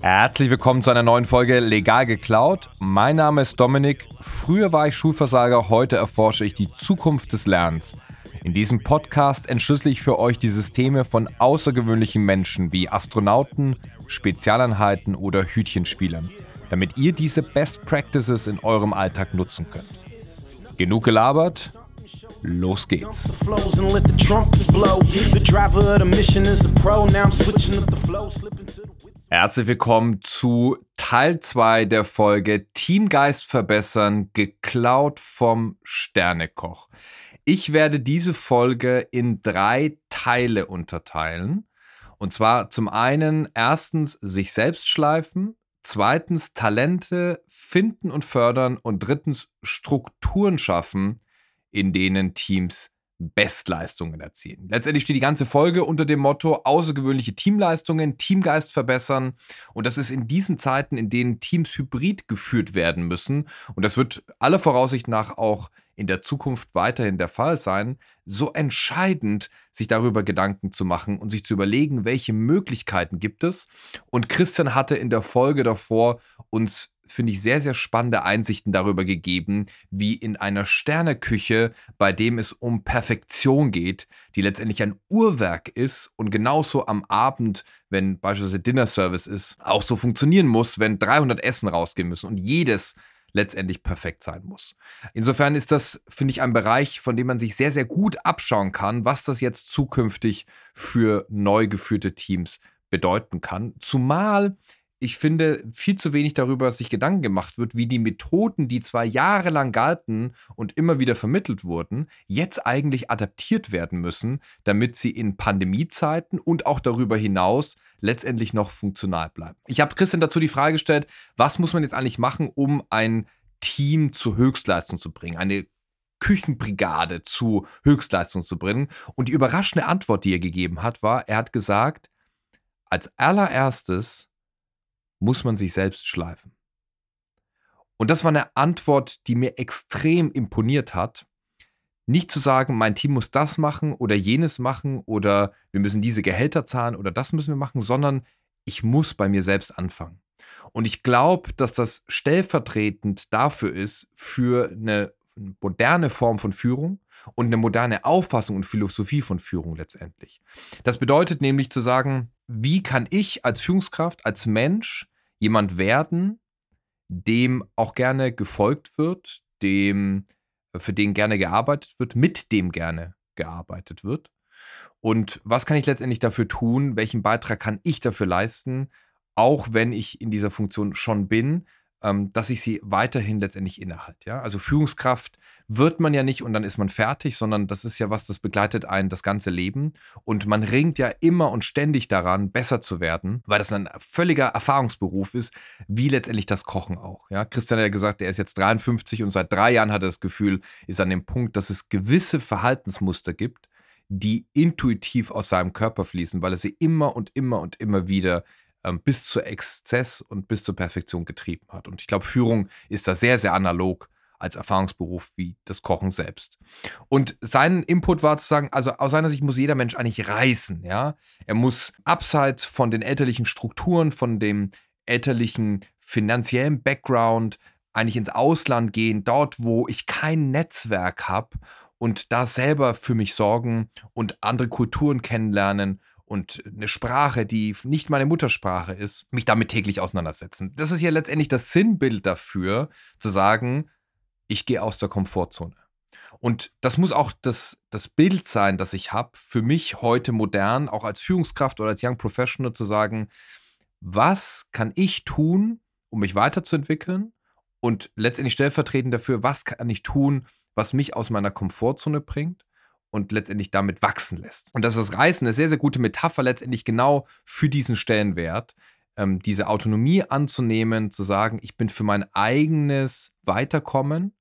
Herzlich willkommen zu einer neuen Folge Legal geklaut. Mein Name ist Dominik. Früher war ich Schulversager, heute erforsche ich die Zukunft des Lernens. In diesem Podcast entschlüssel ich für euch die Systeme von außergewöhnlichen Menschen wie Astronauten, Spezialeinheiten oder Hütchenspielern, damit ihr diese Best Practices in eurem Alltag nutzen könnt. Genug gelabert, los geht's. Herzlich willkommen zu Teil 2 der Folge Teamgeist verbessern, geklaut vom Sternekoch. Ich werde diese Folge in drei Teile unterteilen. Und zwar zum einen erstens sich selbst schleifen, zweitens Talente finden und fördern und drittens Strukturen schaffen, in denen Teams Bestleistungen erzielen. Letztendlich steht die ganze Folge unter dem Motto außergewöhnliche Teamleistungen, Teamgeist verbessern. Und das ist in diesen Zeiten, in denen Teams hybrid geführt werden müssen. Und das wird aller Voraussicht nach auch in der Zukunft weiterhin der Fall sein, so entscheidend, sich darüber Gedanken zu machen und sich zu überlegen, welche Möglichkeiten gibt es. Und Christian hatte in der Folge davor uns finde ich, sehr, sehr spannende Einsichten darüber gegeben, wie in einer Sterneküche, bei dem es um Perfektion geht, die letztendlich ein Uhrwerk ist und genauso am Abend, wenn beispielsweise Dinner Service ist, auch so funktionieren muss, wenn 300 Essen rausgehen müssen und jedes letztendlich perfekt sein muss. Insofern ist das, finde ich, ein Bereich, von dem man sich sehr, sehr gut abschauen kann, was das jetzt zukünftig für neu geführte Teams bedeuten kann. Zumal ich finde, viel zu wenig darüber sich Gedanken gemacht wird, wie die Methoden, die zwar jahrelang galten und immer wieder vermittelt wurden, jetzt eigentlich adaptiert werden müssen, damit sie in Pandemiezeiten und auch darüber hinaus letztendlich noch funktional bleiben. Ich habe Christian dazu die Frage gestellt, was muss man jetzt eigentlich machen, um ein Team zur Höchstleistung zu bringen, eine Küchenbrigade zu Höchstleistung zu bringen. Und die überraschende Antwort, die er gegeben hat, war, er hat gesagt, als allererstes muss man sich selbst schleifen? Und das war eine Antwort, die mir extrem imponiert hat. Nicht zu sagen, mein Team muss das machen oder jenes machen oder wir müssen diese Gehälter zahlen oder das müssen wir machen, sondern ich muss bei mir selbst anfangen. Und ich glaube, dass das stellvertretend dafür ist, für eine moderne Form von Führung und eine moderne Auffassung und Philosophie von Führung letztendlich. Das bedeutet nämlich zu sagen, wie kann ich als Führungskraft, als Mensch jemand werden, dem auch gerne gefolgt wird, dem, für den gerne gearbeitet wird, mit dem gerne gearbeitet wird. Und was kann ich letztendlich dafür tun? Welchen Beitrag kann ich dafür leisten, auch wenn ich in dieser Funktion schon bin, ähm, dass ich sie weiterhin letztendlich innehalte. Ja? Also Führungskraft wird man ja nicht und dann ist man fertig, sondern das ist ja was, das begleitet einen das ganze Leben. Und man ringt ja immer und ständig daran, besser zu werden, weil das ein völliger Erfahrungsberuf ist, wie letztendlich das Kochen auch. Ja? Christian hat ja gesagt, er ist jetzt 53 und seit drei Jahren hat er das Gefühl, ist an dem Punkt, dass es gewisse Verhaltensmuster gibt, die intuitiv aus seinem Körper fließen, weil er sie immer und immer und immer wieder ähm, bis zu Exzess und bis zur Perfektion getrieben hat. Und ich glaube, Führung ist da sehr, sehr analog als Erfahrungsberuf wie das Kochen selbst. Und sein Input war zu sagen, also aus seiner Sicht muss jeder Mensch eigentlich reißen, ja. Er muss abseits von den elterlichen Strukturen, von dem elterlichen finanziellen Background eigentlich ins Ausland gehen, dort, wo ich kein Netzwerk habe und da selber für mich sorgen und andere Kulturen kennenlernen und eine Sprache, die nicht meine Muttersprache ist, mich damit täglich auseinandersetzen. Das ist ja letztendlich das Sinnbild dafür, zu sagen, ich gehe aus der Komfortzone. Und das muss auch das, das Bild sein, das ich habe, für mich heute modern, auch als Führungskraft oder als Young Professional zu sagen, was kann ich tun, um mich weiterzuentwickeln? Und letztendlich stellvertretend dafür, was kann ich tun, was mich aus meiner Komfortzone bringt? und letztendlich damit wachsen lässt. Und das ist das Reißen eine sehr, sehr gute Metapher letztendlich genau für diesen Stellenwert, ähm, diese Autonomie anzunehmen, zu sagen, ich bin für mein eigenes Weiterkommen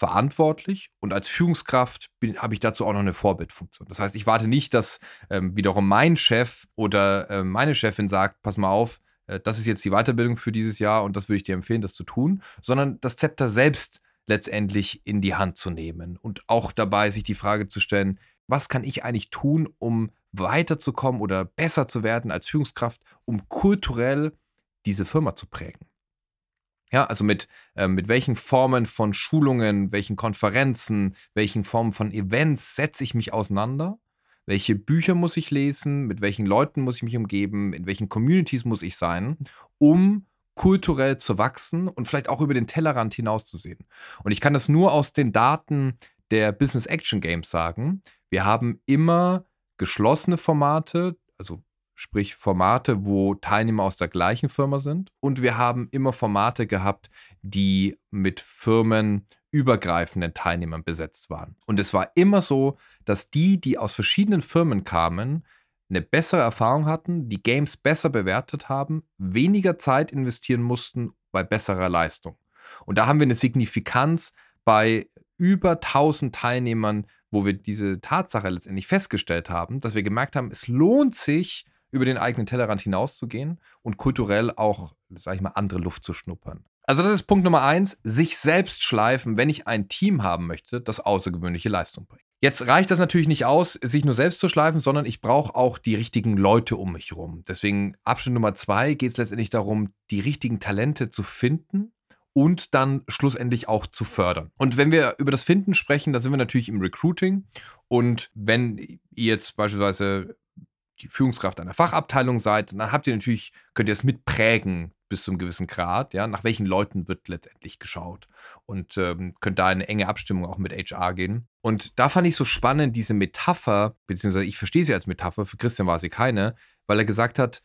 verantwortlich und als Führungskraft habe ich dazu auch noch eine Vorbildfunktion. Das heißt, ich warte nicht, dass ähm, wiederum mein Chef oder äh, meine Chefin sagt, pass mal auf, äh, das ist jetzt die Weiterbildung für dieses Jahr und das würde ich dir empfehlen, das zu tun, sondern das Zepter selbst letztendlich in die Hand zu nehmen und auch dabei sich die Frage zu stellen, was kann ich eigentlich tun, um weiterzukommen oder besser zu werden als Führungskraft, um kulturell diese Firma zu prägen. Ja, also mit, äh, mit welchen Formen von Schulungen, welchen Konferenzen, welchen Formen von Events setze ich mich auseinander? Welche Bücher muss ich lesen? Mit welchen Leuten muss ich mich umgeben? In welchen Communities muss ich sein, um kulturell zu wachsen und vielleicht auch über den Tellerrand hinauszusehen? Und ich kann das nur aus den Daten der Business Action Games sagen. Wir haben immer geschlossene Formate, also sprich Formate, wo Teilnehmer aus der gleichen Firma sind. Und wir haben immer Formate gehabt, die mit firmenübergreifenden Teilnehmern besetzt waren. Und es war immer so, dass die, die aus verschiedenen Firmen kamen, eine bessere Erfahrung hatten, die Games besser bewertet haben, weniger Zeit investieren mussten bei besserer Leistung. Und da haben wir eine Signifikanz bei über 1000 Teilnehmern, wo wir diese Tatsache letztendlich festgestellt haben, dass wir gemerkt haben, es lohnt sich, über den eigenen Tellerrand hinauszugehen und kulturell auch, sag ich mal, andere Luft zu schnuppern. Also das ist Punkt Nummer eins, sich selbst schleifen, wenn ich ein Team haben möchte, das außergewöhnliche Leistung bringt. Jetzt reicht das natürlich nicht aus, sich nur selbst zu schleifen, sondern ich brauche auch die richtigen Leute um mich herum. Deswegen Abschnitt Nummer zwei geht es letztendlich darum, die richtigen Talente zu finden und dann schlussendlich auch zu fördern. Und wenn wir über das Finden sprechen, da sind wir natürlich im Recruiting. Und wenn ihr jetzt beispielsweise die Führungskraft einer Fachabteilung seid, dann habt ihr natürlich, könnt ihr es mitprägen bis zu einem gewissen Grad, ja, nach welchen Leuten wird letztendlich geschaut. Und ähm, könnt da eine enge Abstimmung auch mit HR gehen. Und da fand ich so spannend, diese Metapher, beziehungsweise ich verstehe sie als Metapher, für Christian war sie keine, weil er gesagt hat,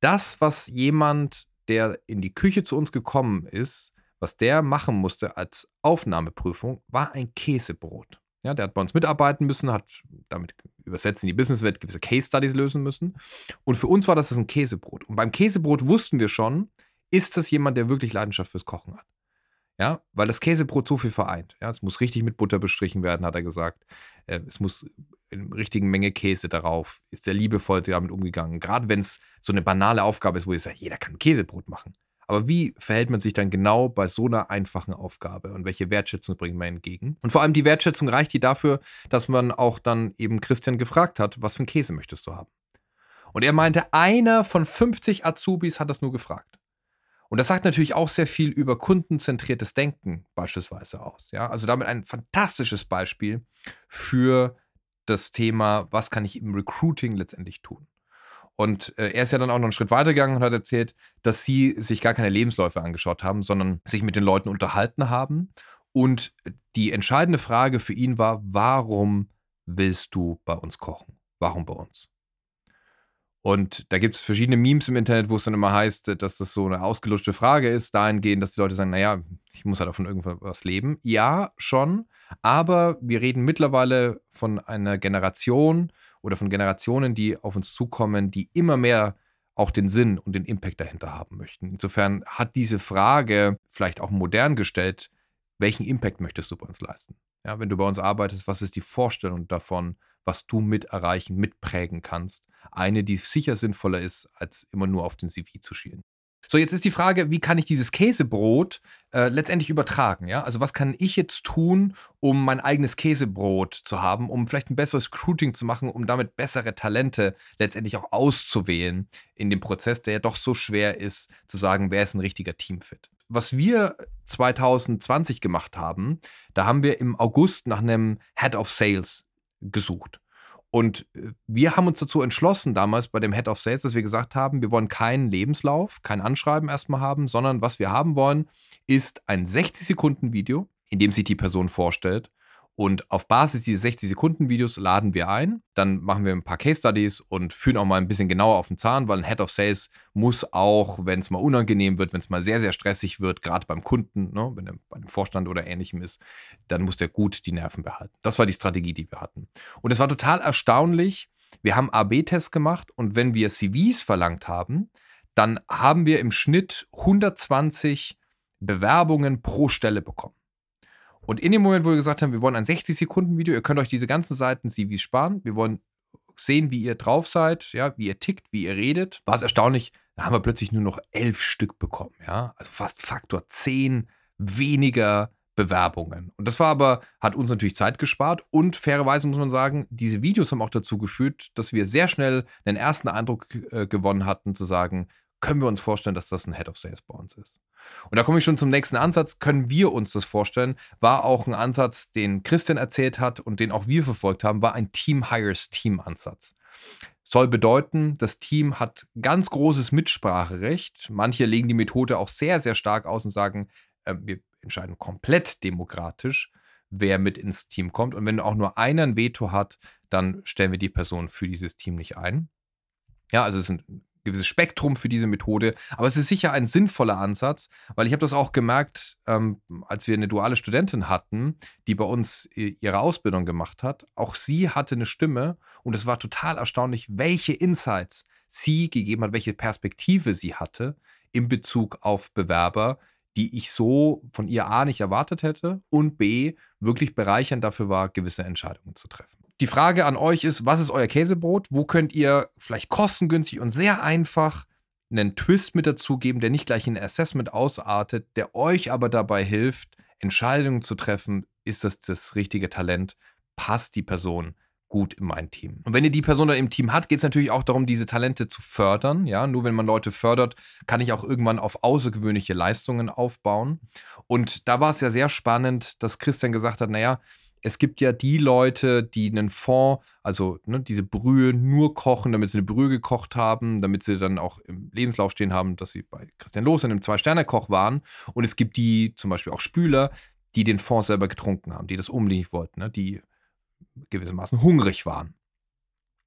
das, was jemand, der in die Küche zu uns gekommen ist, was der machen musste als Aufnahmeprüfung, war ein Käsebrot. Ja, der hat bei uns mitarbeiten müssen, hat damit übersetzt in die Businesswelt gewisse Case Studies lösen müssen. Und für uns war das ein Käsebrot. Und beim Käsebrot wussten wir schon, ist das jemand, der wirklich Leidenschaft fürs Kochen hat. Ja, weil das Käsebrot so viel vereint. Ja, es muss richtig mit Butter bestrichen werden, hat er gesagt. Äh, es muss in richtigen Menge Käse darauf. Ist der liebevoll damit umgegangen. Gerade wenn es so eine banale Aufgabe ist, wo ihr sagt, jeder kann Käsebrot machen. Aber wie verhält man sich dann genau bei so einer einfachen Aufgabe und welche Wertschätzung bringt man entgegen? Und vor allem die Wertschätzung reicht die dafür, dass man auch dann eben Christian gefragt hat, was für einen Käse möchtest du haben? Und er meinte, einer von 50 Azubis hat das nur gefragt. Und das sagt natürlich auch sehr viel über kundenzentriertes Denken beispielsweise aus. Ja? Also damit ein fantastisches Beispiel für das Thema, was kann ich im Recruiting letztendlich tun. Und äh, er ist ja dann auch noch einen Schritt weiter gegangen und hat erzählt, dass sie sich gar keine Lebensläufe angeschaut haben, sondern sich mit den Leuten unterhalten haben. Und die entscheidende Frage für ihn war, warum willst du bei uns kochen? Warum bei uns? Und da gibt es verschiedene Memes im Internet, wo es dann immer heißt, dass das so eine ausgelutschte Frage ist, dahingehend, dass die Leute sagen, naja, ich muss halt davon irgendwas leben. Ja, schon, aber wir reden mittlerweile von einer Generation oder von Generationen, die auf uns zukommen, die immer mehr auch den Sinn und den Impact dahinter haben möchten. Insofern hat diese Frage vielleicht auch modern gestellt, welchen Impact möchtest du bei uns leisten? Ja, wenn du bei uns arbeitest, was ist die Vorstellung davon, was du mit erreichen, mitprägen kannst? Eine, die sicher sinnvoller ist, als immer nur auf den CV zu schielen. So, jetzt ist die Frage, wie kann ich dieses Käsebrot äh, letztendlich übertragen? Ja? Also, was kann ich jetzt tun, um mein eigenes Käsebrot zu haben, um vielleicht ein besseres Recruiting zu machen, um damit bessere Talente letztendlich auch auszuwählen in dem Prozess, der ja doch so schwer ist, zu sagen, wer ist ein richtiger Teamfit. Was wir 2020 gemacht haben, da haben wir im August nach einem Head of Sales gesucht. Und äh, wir haben uns dazu entschlossen, damals bei dem Head of Sales, dass wir gesagt haben, wir wollen keinen Lebenslauf, kein Anschreiben erstmal haben, sondern was wir haben wollen, ist ein 60-Sekunden-Video, in dem sich die Person vorstellt und auf Basis dieses 60-Sekunden-Videos laden wir ein. Dann machen wir ein paar Case-Studies und führen auch mal ein bisschen genauer auf den Zahn, weil ein Head of Sales muss auch, wenn es mal unangenehm wird, wenn es mal sehr, sehr stressig wird, gerade beim Kunden, ne, wenn er bei dem Vorstand oder ähnlichem ist, dann muss der gut die Nerven behalten. Das war die Strategie, die wir hatten. Und es war total erstaunlich. Wir haben AB-Tests gemacht und wenn wir CVs verlangt haben, dann haben wir im Schnitt 120 Bewerbungen pro Stelle bekommen. Und in dem Moment, wo wir gesagt haben, wir wollen ein 60-Sekunden-Video, ihr könnt euch diese ganzen Seiten CVs sparen, wir wollen sehen, wie ihr drauf seid, ja, wie ihr tickt, wie ihr redet, war es erstaunlich, da haben wir plötzlich nur noch elf Stück bekommen, ja, also fast Faktor 10 weniger Bewerbungen. Und das war aber, hat uns natürlich Zeit gespart und fairerweise muss man sagen, diese Videos haben auch dazu geführt, dass wir sehr schnell einen ersten Eindruck äh, gewonnen hatten, zu sagen, können wir uns vorstellen, dass das ein Head of Sales bei uns ist. Und da komme ich schon zum nächsten Ansatz. Können wir uns das vorstellen? War auch ein Ansatz, den Christian erzählt hat und den auch wir verfolgt haben, war ein Team Hires Team Ansatz. Soll bedeuten, das Team hat ganz großes Mitspracherecht. Manche legen die Methode auch sehr, sehr stark aus und sagen, äh, wir entscheiden komplett demokratisch, wer mit ins Team kommt. Und wenn auch nur einer ein Veto hat, dann stellen wir die Person für dieses Team nicht ein. Ja, also es ein gewisses Spektrum für diese Methode, aber es ist sicher ein sinnvoller Ansatz, weil ich habe das auch gemerkt, ähm, als wir eine duale Studentin hatten, die bei uns ihre Ausbildung gemacht hat. Auch sie hatte eine Stimme und es war total erstaunlich, welche Insights sie gegeben hat, welche Perspektive sie hatte in Bezug auf Bewerber, die ich so von ihr A nicht erwartet hätte und B wirklich bereichernd dafür war, gewisse Entscheidungen zu treffen. Die Frage an euch ist, was ist euer Käsebrot? Wo könnt ihr vielleicht kostengünstig und sehr einfach einen Twist mit dazugeben, der nicht gleich in Assessment ausartet, der euch aber dabei hilft, Entscheidungen zu treffen, ist das das richtige Talent, passt die Person gut in mein Team. Und wenn ihr die Person dann im Team habt, geht es natürlich auch darum, diese Talente zu fördern. Ja, nur wenn man Leute fördert, kann ich auch irgendwann auf außergewöhnliche Leistungen aufbauen. Und da war es ja sehr spannend, dass Christian gesagt hat, naja, es gibt ja die Leute, die einen Fond, also ne, diese Brühe nur kochen, damit sie eine Brühe gekocht haben, damit sie dann auch im Lebenslauf stehen haben, dass sie bei Christian in einem Zwei-Sterne-Koch waren. Und es gibt die, zum Beispiel auch Spüler, die den Fond selber getrunken haben, die das unbedingt wollten, ne, die gewissermaßen hungrig waren.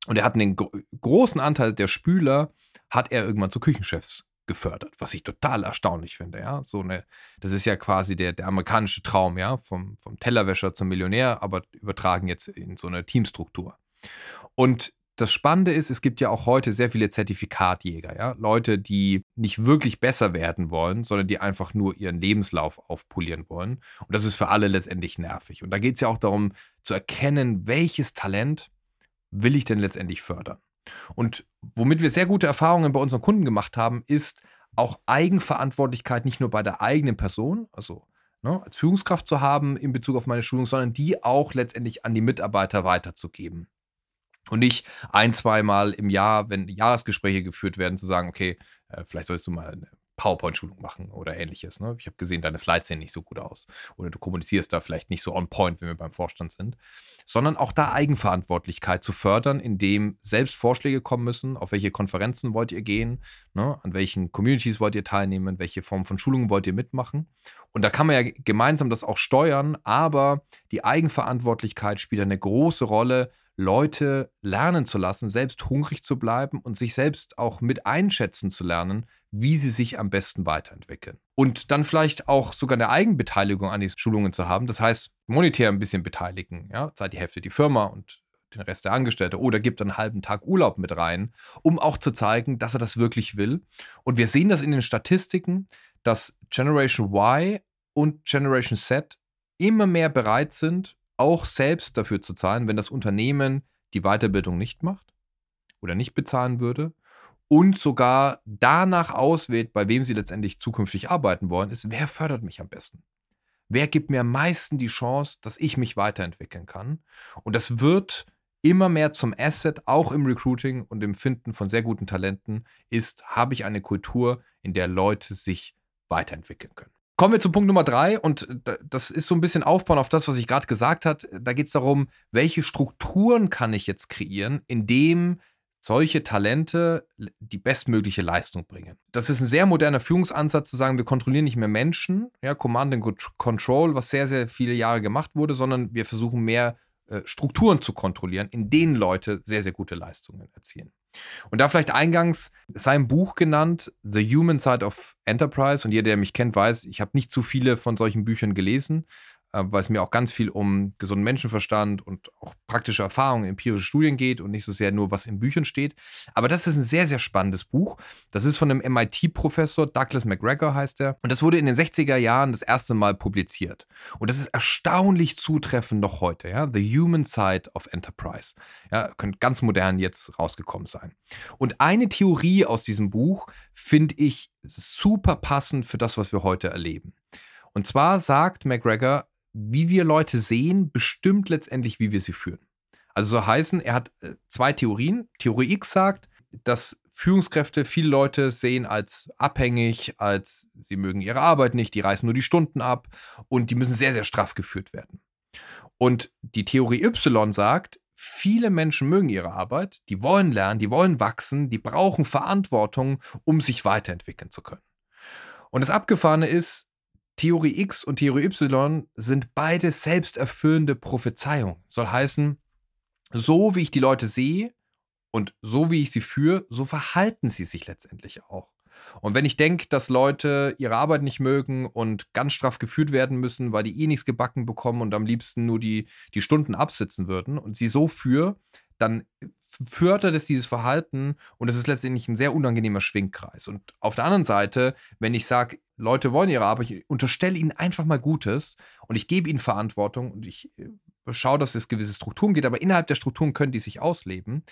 Und er hat einen gro großen Anteil der Spüler, hat er irgendwann zu Küchenchefs gefördert, was ich total erstaunlich finde, ja. So eine, das ist ja quasi der, der amerikanische Traum, ja, vom, vom Tellerwäscher zum Millionär, aber übertragen jetzt in so eine Teamstruktur. Und das Spannende ist, es gibt ja auch heute sehr viele Zertifikatjäger, ja, Leute, die nicht wirklich besser werden wollen, sondern die einfach nur ihren Lebenslauf aufpolieren wollen. Und das ist für alle letztendlich nervig. Und da geht es ja auch darum zu erkennen, welches Talent will ich denn letztendlich fördern. Und womit wir sehr gute Erfahrungen bei unseren Kunden gemacht haben, ist auch Eigenverantwortlichkeit nicht nur bei der eigenen Person, also ne, als Führungskraft zu haben in Bezug auf meine Schulung, sondern die auch letztendlich an die Mitarbeiter weiterzugeben. Und nicht ein, zweimal im Jahr, wenn Jahresgespräche geführt werden, zu sagen, okay, äh, vielleicht sollst du mal eine PowerPoint-Schulung machen oder ähnliches. Ne? Ich habe gesehen, deine Slides sehen nicht so gut aus. Oder du kommunizierst da vielleicht nicht so on point, wenn wir beim Vorstand sind. Sondern auch da Eigenverantwortlichkeit zu fördern, indem selbst Vorschläge kommen müssen, auf welche Konferenzen wollt ihr gehen, ne? an welchen Communities wollt ihr teilnehmen, welche Form von Schulungen wollt ihr mitmachen. Und da kann man ja gemeinsam das auch steuern, aber die Eigenverantwortlichkeit spielt eine große Rolle, Leute lernen zu lassen, selbst hungrig zu bleiben und sich selbst auch mit einschätzen zu lernen, wie sie sich am besten weiterentwickeln. Und dann vielleicht auch sogar eine Eigenbeteiligung an diesen Schulungen zu haben. Das heißt, monetär ein bisschen beteiligen. Ja? Zahlt die Hälfte die Firma und den Rest der Angestellte oder gibt einen halben Tag Urlaub mit rein, um auch zu zeigen, dass er das wirklich will. Und wir sehen das in den Statistiken, dass Generation Y und Generation Z immer mehr bereit sind, auch selbst dafür zu zahlen, wenn das Unternehmen die Weiterbildung nicht macht oder nicht bezahlen würde und sogar danach auswählt, bei wem sie letztendlich zukünftig arbeiten wollen, ist, wer fördert mich am besten? Wer gibt mir am meisten die Chance, dass ich mich weiterentwickeln kann? Und das wird immer mehr zum Asset, auch im Recruiting und im Finden von sehr guten Talenten, ist, habe ich eine Kultur, in der Leute sich weiterentwickeln können. Kommen wir zu Punkt Nummer drei und das ist so ein bisschen Aufbauen auf das, was ich gerade gesagt habe. Da geht es darum, welche Strukturen kann ich jetzt kreieren, indem solche Talente die bestmögliche Leistung bringen. Das ist ein sehr moderner Führungsansatz zu sagen, wir kontrollieren nicht mehr Menschen, ja, Command and Control, was sehr, sehr viele Jahre gemacht wurde, sondern wir versuchen mehr äh, Strukturen zu kontrollieren, in denen Leute sehr, sehr gute Leistungen erzielen. Und da vielleicht eingangs sein Buch genannt, The Human Side of Enterprise. Und jeder, der mich kennt, weiß, ich habe nicht zu viele von solchen Büchern gelesen. Äh, weil es mir auch ganz viel um gesunden Menschenverstand und auch praktische Erfahrungen, empirische Studien geht und nicht so sehr nur, was in Büchern steht. Aber das ist ein sehr, sehr spannendes Buch. Das ist von einem MIT-Professor, Douglas McGregor heißt er. Und das wurde in den 60er Jahren das erste Mal publiziert. Und das ist erstaunlich zutreffend noch heute. Ja? The Human Side of Enterprise. Ja, könnte ganz modern jetzt rausgekommen sein. Und eine Theorie aus diesem Buch finde ich super passend für das, was wir heute erleben. Und zwar sagt McGregor, wie wir Leute sehen, bestimmt letztendlich, wie wir sie führen. Also so heißen, er hat äh, zwei Theorien. Theorie X sagt, dass Führungskräfte viele Leute sehen als abhängig, als sie mögen ihre Arbeit nicht, die reißen nur die Stunden ab und die müssen sehr, sehr straff geführt werden. Und die Theorie Y sagt, viele Menschen mögen ihre Arbeit, die wollen lernen, die wollen wachsen, die brauchen Verantwortung, um sich weiterentwickeln zu können. Und das Abgefahrene ist, Theorie X und Theorie Y sind beide selbsterfüllende Prophezeiungen. Soll heißen, so wie ich die Leute sehe und so wie ich sie führe, so verhalten sie sich letztendlich auch. Und wenn ich denke, dass Leute ihre Arbeit nicht mögen und ganz straff geführt werden müssen, weil die eh nichts gebacken bekommen und am liebsten nur die, die Stunden absitzen würden und sie so führe, dann fördert es dieses Verhalten und es ist letztendlich ein sehr unangenehmer Schwingkreis. Und auf der anderen Seite, wenn ich sage, Leute wollen ihre Arbeit, ich unterstelle ihnen einfach mal Gutes und ich gebe ihnen Verantwortung und ich äh, schaue, dass es gewisse Strukturen gibt, aber innerhalb der Strukturen können die sich ausleben,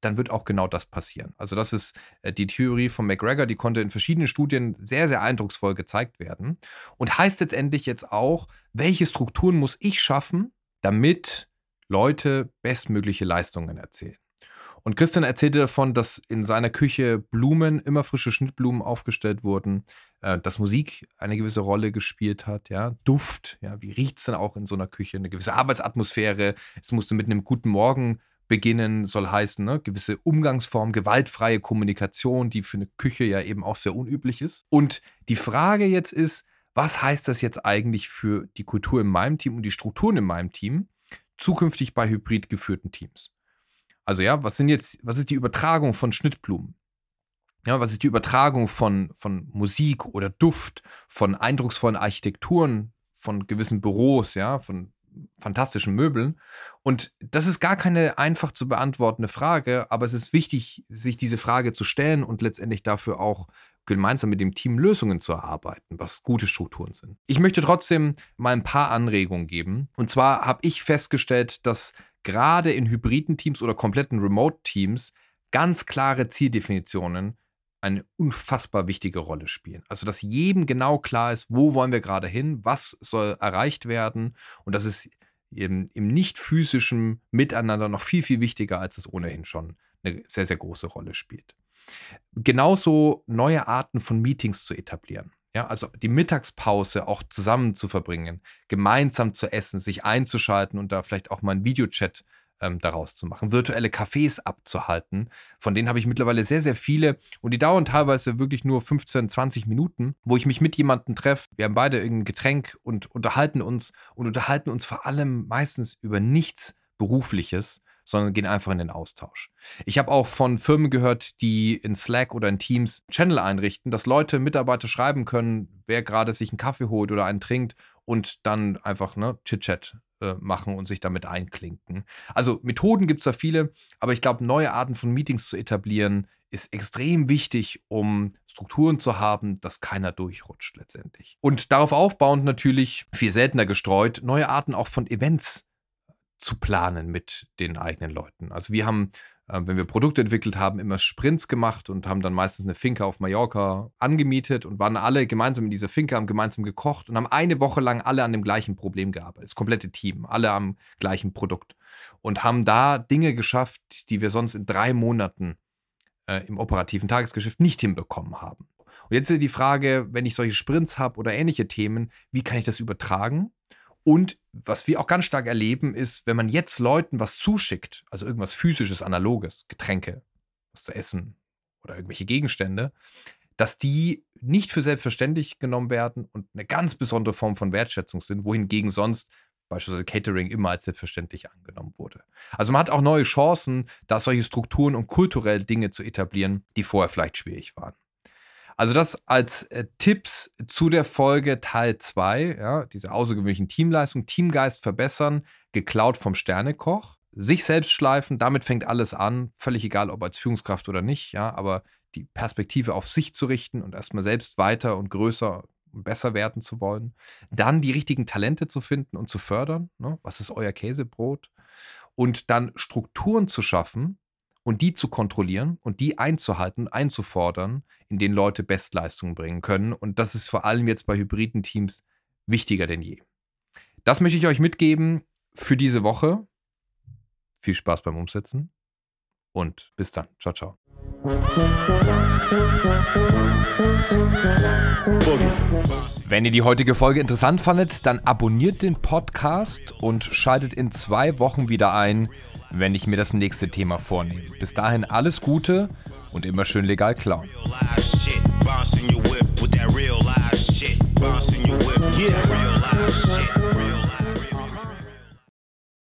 dann wird auch genau das passieren. Also das ist äh, die Theorie von McGregor, die konnte in verschiedenen Studien sehr, sehr eindrucksvoll gezeigt werden und heißt letztendlich jetzt auch, welche Strukturen muss ich schaffen, damit Leute bestmögliche Leistungen erzählen. Und Christian erzählte davon, dass in seiner Küche Blumen, immer frische Schnittblumen aufgestellt wurden, äh, dass Musik eine gewisse Rolle gespielt hat, ja, Duft, ja, wie riecht es denn auch in so einer Küche, eine gewisse Arbeitsatmosphäre, es musste mit einem guten Morgen beginnen, soll heißen, ne, gewisse Umgangsform, gewaltfreie Kommunikation, die für eine Küche ja eben auch sehr unüblich ist. Und die Frage jetzt ist, was heißt das jetzt eigentlich für die Kultur in meinem Team und die Strukturen in meinem Team zukünftig bei hybrid geführten Teams? Also ja, was sind jetzt, was ist die Übertragung von Schnittblumen? Ja, was ist die Übertragung von, von Musik oder Duft, von eindrucksvollen Architekturen, von gewissen Büros, ja, von fantastischen Möbeln? Und das ist gar keine einfach zu beantwortende Frage, aber es ist wichtig, sich diese Frage zu stellen und letztendlich dafür auch gemeinsam mit dem Team Lösungen zu erarbeiten, was gute Strukturen sind. Ich möchte trotzdem mal ein paar Anregungen geben. Und zwar habe ich festgestellt, dass gerade in hybriden Teams oder kompletten Remote-Teams ganz klare Zieldefinitionen eine unfassbar wichtige Rolle spielen. Also, dass jedem genau klar ist, wo wollen wir gerade hin, was soll erreicht werden und das ist im, im nicht physischen Miteinander noch viel, viel wichtiger, als es ohnehin schon eine sehr, sehr große Rolle spielt. Genauso neue Arten von Meetings zu etablieren. Ja, also die Mittagspause auch zusammen zu verbringen, gemeinsam zu essen, sich einzuschalten und da vielleicht auch mal einen Videochat ähm, daraus zu machen, virtuelle Cafés abzuhalten. Von denen habe ich mittlerweile sehr, sehr viele und die dauern teilweise wirklich nur 15, 20 Minuten, wo ich mich mit jemandem treffe. Wir haben beide irgendein Getränk und unterhalten uns und unterhalten uns vor allem meistens über nichts Berufliches, sondern gehen einfach in den Austausch. Ich habe auch von Firmen gehört, die in Slack oder in Teams Channel einrichten, dass Leute, Mitarbeiter schreiben können, wer gerade sich einen Kaffee holt oder einen trinkt und dann einfach ne, Chit-Chat äh, machen und sich damit einklinken. Also Methoden gibt es da viele, aber ich glaube, neue Arten von Meetings zu etablieren, ist extrem wichtig, um Strukturen zu haben, dass keiner durchrutscht letztendlich. Und darauf aufbauend natürlich, viel seltener gestreut, neue Arten auch von Events zu planen mit den eigenen Leuten. Also wir haben, äh, wenn wir Produkte entwickelt haben, immer Sprints gemacht und haben dann meistens eine Finca auf Mallorca angemietet und waren alle gemeinsam in dieser Finca, haben gemeinsam gekocht und haben eine Woche lang alle an dem gleichen Problem gearbeitet. Das komplette Team, alle am gleichen Produkt. Und haben da Dinge geschafft, die wir sonst in drei Monaten äh, im operativen Tagesgeschäft nicht hinbekommen haben. Und jetzt ist die Frage, wenn ich solche Sprints habe oder ähnliche Themen, wie kann ich das übertragen? Und was wir auch ganz stark erleben, ist, wenn man jetzt Leuten was zuschickt, also irgendwas physisches, analoges, Getränke, was zu essen oder irgendwelche Gegenstände, dass die nicht für selbstverständlich genommen werden und eine ganz besondere Form von Wertschätzung sind, wohingegen sonst beispielsweise Catering immer als selbstverständlich angenommen wurde. Also man hat auch neue Chancen, da solche Strukturen und kulturell Dinge zu etablieren, die vorher vielleicht schwierig waren. Also das als äh, Tipps zu der Folge Teil 2, ja, diese außergewöhnlichen Teamleistung, Teamgeist verbessern, geklaut vom Sternekoch, sich selbst schleifen, damit fängt alles an, völlig egal, ob als Führungskraft oder nicht, ja, aber die Perspektive auf sich zu richten und erstmal selbst weiter und größer und besser werden zu wollen. Dann die richtigen Talente zu finden und zu fördern. Ne? Was ist euer Käsebrot? Und dann Strukturen zu schaffen, und die zu kontrollieren und die einzuhalten, einzufordern, in denen Leute Bestleistungen bringen können. Und das ist vor allem jetzt bei hybriden Teams wichtiger denn je. Das möchte ich euch mitgeben für diese Woche. Viel Spaß beim Umsetzen und bis dann. Ciao, ciao. Wenn ihr die heutige Folge interessant fandet, dann abonniert den Podcast und schaltet in zwei Wochen wieder ein, wenn ich mir das nächste Thema vornehme. Bis dahin alles Gute und immer schön legal klauen. Yeah.